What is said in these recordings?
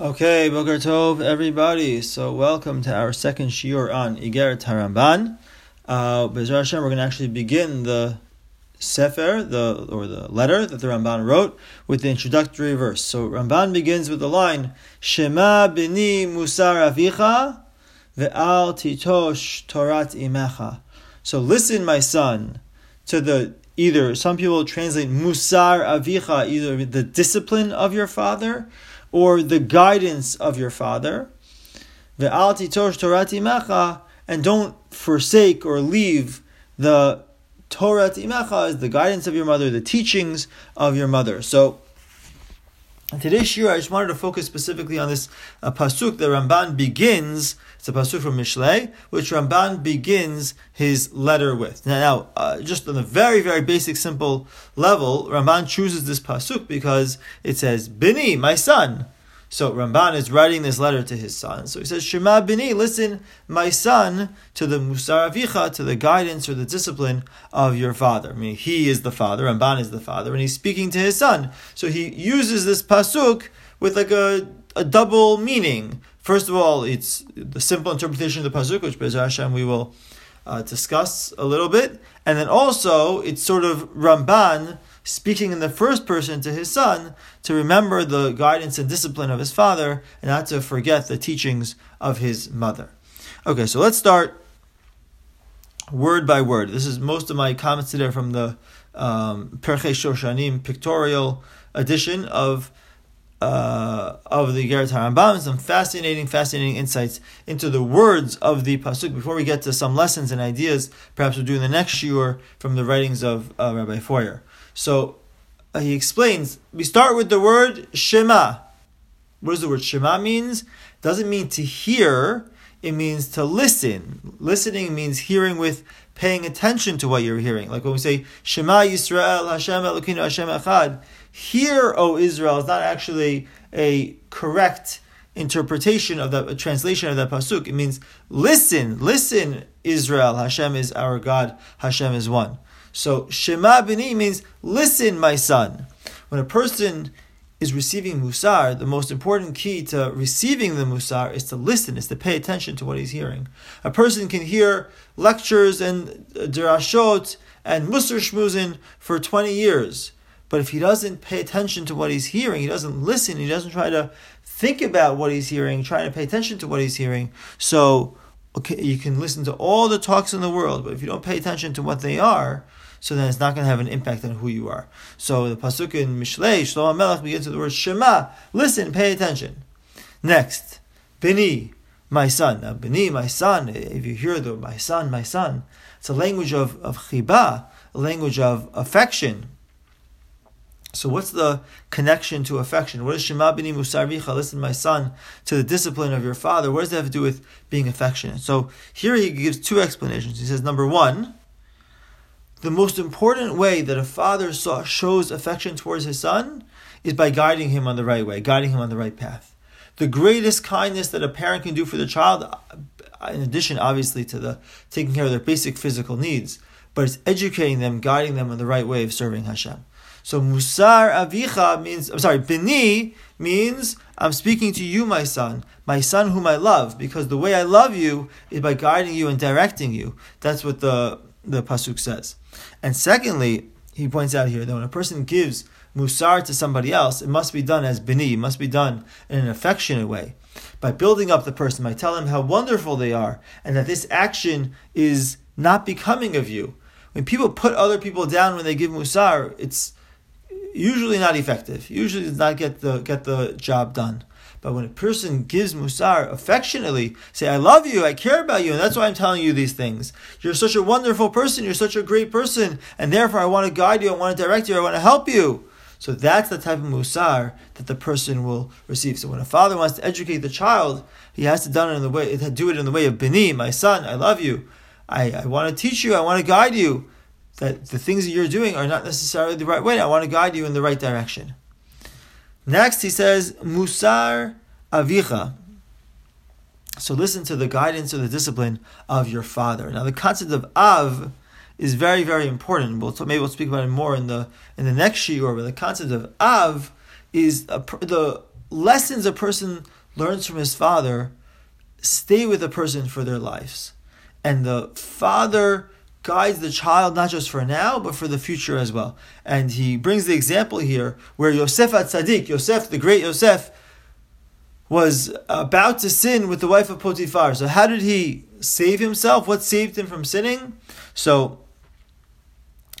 Okay, Boker Tov, everybody. So, welcome to our second shiur on Igeret Haramban. Uh, Be'ezrat Hashem, we're going to actually begin the sefer, the or the letter that the Ramban wrote, with the introductory verse. So, Ramban begins with the line Shema bini musar avicha ve'al titosh torat imecha. So, listen, my son, to the either some people translate musar avicha, either the discipline of your father or the guidance of your father. And don't forsake or leave the Torah imecha is the guidance of your mother, the teachings of your mother. So today's shiur, I just wanted to focus specifically on this uh, pasuk. The Ramban begins. It's a pasuk from Mishlei, which Ramban begins his letter with. Now, now uh, just on a very, very basic, simple level, Ramban chooses this pasuk because it says, "Bini, my son." So Ramban is writing this letter to his son. So he says, Shema bini, listen, my son, to the musar avicha, to the guidance or the discipline of your father. I mean, he is the father, Ramban is the father, and he's speaking to his son. So he uses this pasuk with like a, a double meaning. First of all, it's the simple interpretation of the pasuk, which Be'ezrat Hashem we will uh, discuss a little bit. And then also, it's sort of Ramban speaking in the first person to his son to remember the guidance and discipline of his father and not to forget the teachings of his mother. Okay, so let's start word by word. This is most of my comments today from the um, Pirchei Shoshanim pictorial edition of uh, of the Igeret Haramban. Some fascinating, fascinating insights into the words of the pasuk. Before we get to some lessons and ideas, perhaps we'll do in the next shiur from the writings of uh, Rabbi Feuer. So uh, he explains, we start with the word Shema. What does the word Shema means? Doesn't mean to hear, it means to listen. Listening means hearing with paying attention to what you're hearing. Like when we say Shema Yisrael, Hashem Elokeinu Hashem Echad, hear, O Israel, is not actually a correct interpretation of that translation of that pasuk. It means listen, listen, Israel. Hashem is our God. Hashem is one. So Shema Bini means listen, my son. When a person is receiving musar, the most important key to receiving the musar is to listen, is to pay attention to what he's hearing. A person can hear lectures and uh, derashot and musar shmuzin for 20 years. But if he doesn't pay attention to what he's hearing, he doesn't listen, he doesn't try to think about what he's hearing, trying to pay attention to what he's hearing. So okay, you can listen to all the talks in the world, but if you don't pay attention to what they are, so then it's not going to have an impact on who you are. So the pasuk in Mishlei, Shlomo Melech begins with the word Shema. Listen, pay attention. Next, Bini, my son. Now, Bini, my son. If you hear the my son, my son, it's a language of of chiba, a language of affection. So what's the connection to affection? What is Shema Bini Musarvicha? Listen, my son, to the discipline of your father. What does that have to do with being affectionate? So here he gives two explanations. He says, number one, the most important way that a father saw, shows affection towards his son is by guiding him on the right way, guiding him on the right path. The greatest kindness that a parent can do for the child, in addition, obviously, to the taking care of their basic physical needs, but it's educating them, guiding them on the right way of serving Hashem. So Musar Avicha means, I'm sorry, Bini means I'm speaking to you, my son, my son whom I love, because the way I love you is by guiding you and directing you. That's what the, the Pasuk says. And secondly, he points out here that when a person gives musar to somebody else, it must be done as bini, it must be done in an affectionate way. By building up the person, by telling them how wonderful they are, and that this action is not becoming of you. When people put other people down when they give musar, it's usually not effective. Usually does not get the get the job done. But when a person gives musar affectionately, say, I love you, I care about you, and that's why I'm telling you these things. You're such a wonderful person, you're such a great person, and therefore I want to guide you, I want to direct you, I want to help you. So that's the type of musar that the person will receive. So when a father wants to educate the child, he has to do it in the way do it in the way of bini, my son, I love you. I, I want to teach you, I want to guide you. That the things that you're doing are not necessarily the right way. I want to guide you in the right direction. Next, he says, Musar Avicha. So listen to the guidance or the discipline of your father. Now, the concept of Av is very, very important. We'll maybe we'll speak about it more in the in the next shiur. But the concept of Av is a, the lessons a person learns from his father stay with a person for their lives. And the father guides the child not just for now, but for the future as well. And he brings the example here where Yosef HaTzaddik, Yosef, the great Yosef, was about to sin with the wife of Potiphar. So how did he save himself? What saved him from sinning? So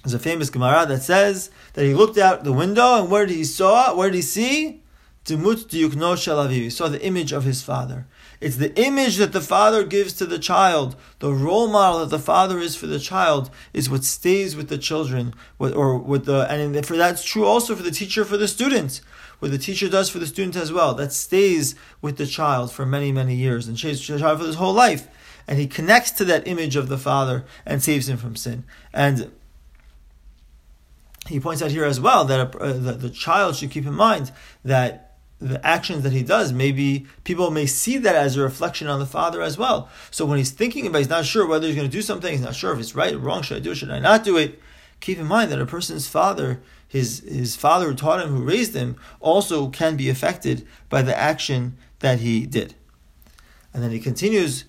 there's a famous Gemara that says that he looked out the window and where did he saw? Where did he see? Demut diyukno shel aviv. He saw the image of his father. It's the image that the father gives to the child. The role model that the father is for the child is what stays with the children, What, or with the and for that's true also for the teacher for the student. What the teacher does for the student as well, that stays with the child for many many years and stays with the child for his whole life. And he connects to that image of the father and saves him from sin. And he points out here as well that, a, uh, that the child should keep in mind that the actions that he does, maybe people may see that as a reflection on the father as well. So when he's thinking about, he's not sure whether he's going to do something, he's not sure if it's right or wrong. Should I do it? Should I not do it? Keep in mind that a person's father, his his father who taught him, who raised him, also can be affected by the action that he did. And then he continues.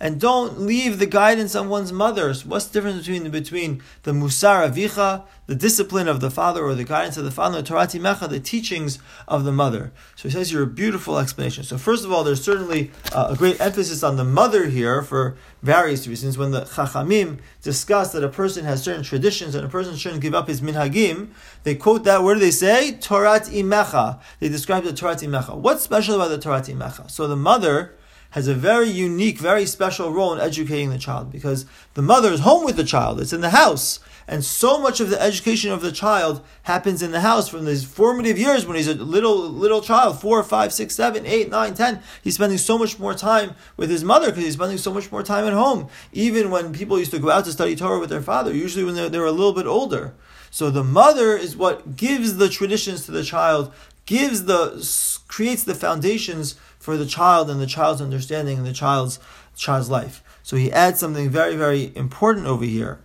And don't leave the guidance on one's mother. what's the difference between, between the musar avicha, the discipline of the father, or the guidance of the father, torati mecha, the teachings of the mother? So he says here a beautiful explanation. So first of all, there's certainly uh, a great emphasis on the mother here for various reasons. When the chachamim discuss that a person has certain traditions and a person shouldn't give up his minhagim, they quote that. Where do they say? Torat imecha. They describe the Torat imecha. What's special about the Torat imecha? So the mother has a very unique, very special role in educating the child because the mother is home with the child, it's in the house. And so much of the education of the child happens in the house from these formative years when he's a little little child, four, five, six, seven, eight, nine, ten. He's spending so much more time with his mother because he's spending so much more time at home. Even when people used to go out to study Torah with their father, usually when they're, they're a little bit older. So the mother is what gives the traditions to the child, gives the creates the foundations for the child and the child's understanding and the child's child's life. So he adds something very, very important over here.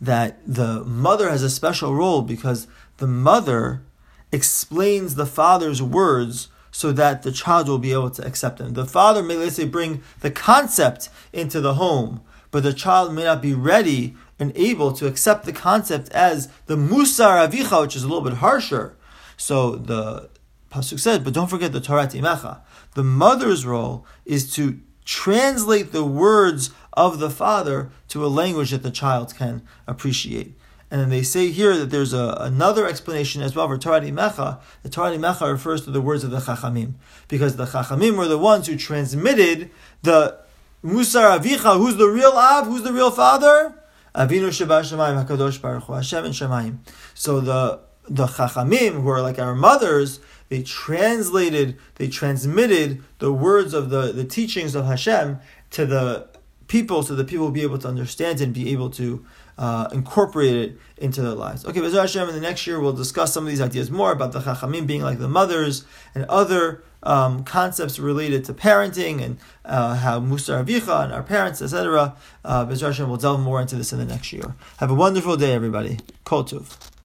That the mother has a special role because the mother explains the father's words so that the child will be able to accept them. The father may, let's say, bring the concept into the home, but the child may not be ready and able to accept the concept as the musar avicha, which is a little bit harsher. So the pasuk said, but don't forget the Torat imecha. The mother's role is to translate the words of the father to a language that the child can appreciate. And then they say here that there's a, another explanation as well for Torah Mecha. The Torah Mecha refers to the words of the Chachamim. Because the Chachamim were the ones who transmitted the Musar Avicha, who's the real Av, who's the real father? Avinu Shebashamayim, HaKadosh Baruch Hu, Hashem and Shemayim. So the, the Chachamim, who are like our mothers, they translated, they transmitted the words of the, the teachings of Hashem to the people so that people will be able to understand and be able to uh, incorporate it into their lives. Okay, Bezer Hashem, in the next year we'll discuss some of these ideas more about the Chachamim being like the mothers and other um, concepts related to parenting and uh, how Musar Avicha and our parents, etc. Uh, Bezer Hashem we'll delve more into this in the next year. Have a wonderful day, everybody. Kol Tuv.